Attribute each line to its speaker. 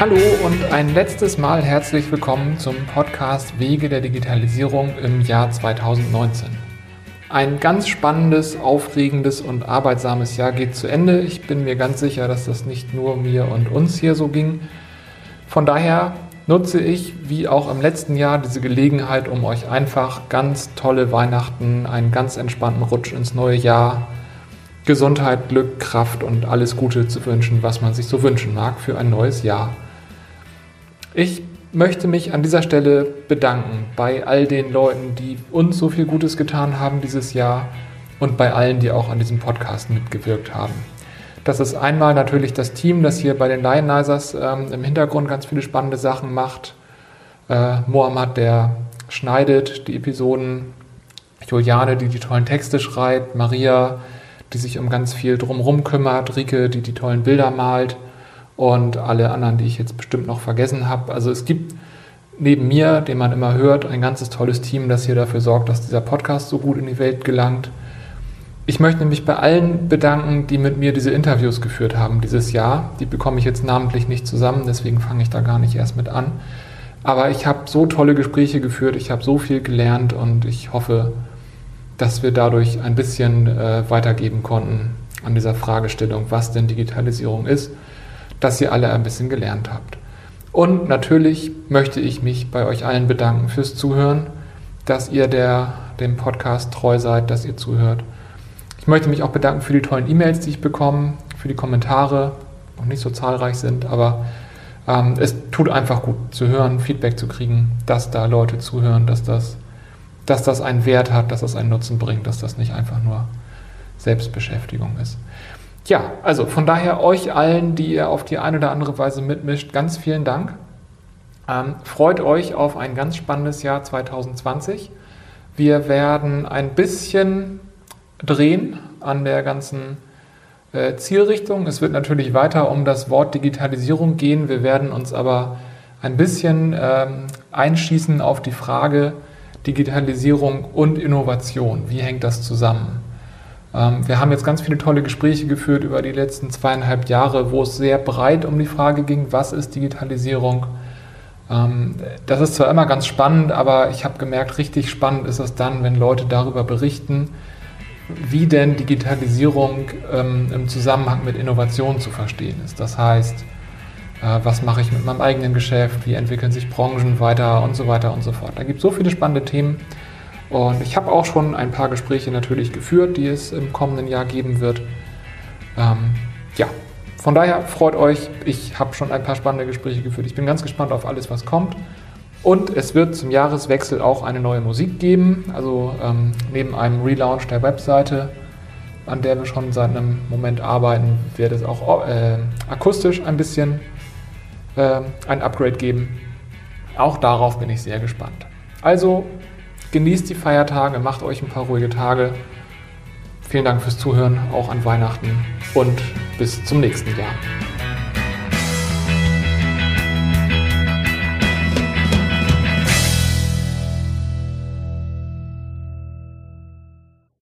Speaker 1: Hallo und ein letztes Mal herzlich willkommen zum Podcast Wege der Digitalisierung im Jahr 2019. Ein ganz spannendes, aufregendes und arbeitsames Jahr geht zu Ende. Ich bin mir ganz sicher, dass das nicht nur mir und uns hier so ging. Von daher nutze ich, wie auch im letzten Jahr, diese Gelegenheit, um euch einfach ganz tolle Weihnachten, einen ganz entspannten Rutsch ins neue Jahr, Gesundheit, Glück, Kraft und alles Gute zu wünschen, was man sich so wünschen mag für ein neues Jahr. Ich möchte mich an dieser Stelle bedanken bei all den Leuten, die uns so viel Gutes getan haben dieses Jahr und bei allen, die auch an diesem Podcast mitgewirkt haben. Das ist einmal natürlich das Team, das hier bei den Lionizers ähm, im Hintergrund ganz viele spannende Sachen macht. Äh, Mohammad, der schneidet die Episoden. Juliane, die die tollen Texte schreibt. Maria, die sich um ganz viel drumherum kümmert. Rike, die die tollen Bilder malt. Und alle anderen, die ich jetzt bestimmt noch vergessen habe. Also es gibt neben mir, den man immer hört, ein ganzes tolles Team, das hier dafür sorgt, dass dieser Podcast so gut in die Welt gelangt. Ich möchte mich bei allen bedanken, die mit mir diese Interviews geführt haben dieses Jahr. Die bekomme ich jetzt namentlich nicht zusammen, deswegen fange ich da gar nicht erst mit an. Aber ich habe so tolle Gespräche geführt, ich habe so viel gelernt und ich hoffe, dass wir dadurch ein bisschen äh, weitergeben konnten an dieser Fragestellung, was denn Digitalisierung ist, dass ihr alle ein bisschen gelernt habt. Und natürlich möchte ich mich bei euch allen bedanken fürs Zuhören, dass ihr der, dem Podcast treu seid, dass ihr zuhört. Ich möchte mich auch bedanken für die tollen E-Mails, die ich bekomme, für die Kommentare, noch nicht so zahlreich sind, aber ähm, es tut einfach gut zu hören, Feedback zu kriegen, dass da Leute zuhören, dass das, dass das einen Wert hat, dass das einen Nutzen bringt, dass das nicht einfach nur Selbstbeschäftigung ist. Ja, also von daher euch allen, die ihr auf die eine oder andere Weise mitmischt, ganz vielen Dank. Ähm, freut euch auf ein ganz spannendes Jahr 2020. Wir werden ein bisschen drehen an der ganzen äh, Zielrichtung. Es wird natürlich weiter um das Wort Digitalisierung gehen. Wir werden uns aber ein bisschen ähm, einschießen auf die Frage Digitalisierung und Innovation. Wie hängt das zusammen? Ähm, wir haben jetzt ganz viele tolle Gespräche geführt über die letzten zweieinhalb Jahre, wo es sehr breit um die Frage ging, was ist Digitalisierung? Ähm, das ist zwar immer ganz spannend, aber ich habe gemerkt, richtig spannend ist es dann, wenn Leute darüber berichten, wie denn Digitalisierung ähm, im Zusammenhang mit Innovation zu verstehen ist. Das heißt, äh, was mache ich mit meinem eigenen Geschäft, wie entwickeln sich Branchen weiter und so weiter und so fort. Da gibt es so viele spannende Themen. Und ich habe auch schon ein paar Gespräche natürlich geführt, die es im kommenden Jahr geben wird. Ähm, ja, von daher freut euch, ich habe schon ein paar spannende Gespräche geführt. Ich bin ganz gespannt auf alles, was kommt. Und es wird zum Jahreswechsel auch eine neue Musik geben. Also ähm, neben einem Relaunch der Webseite, an der wir schon seit einem Moment arbeiten, wird es auch äh, akustisch ein bisschen äh, ein Upgrade geben. Auch darauf bin ich sehr gespannt. Also genießt die Feiertage, macht euch ein paar ruhige Tage. Vielen Dank fürs Zuhören, auch an Weihnachten und bis zum nächsten Jahr.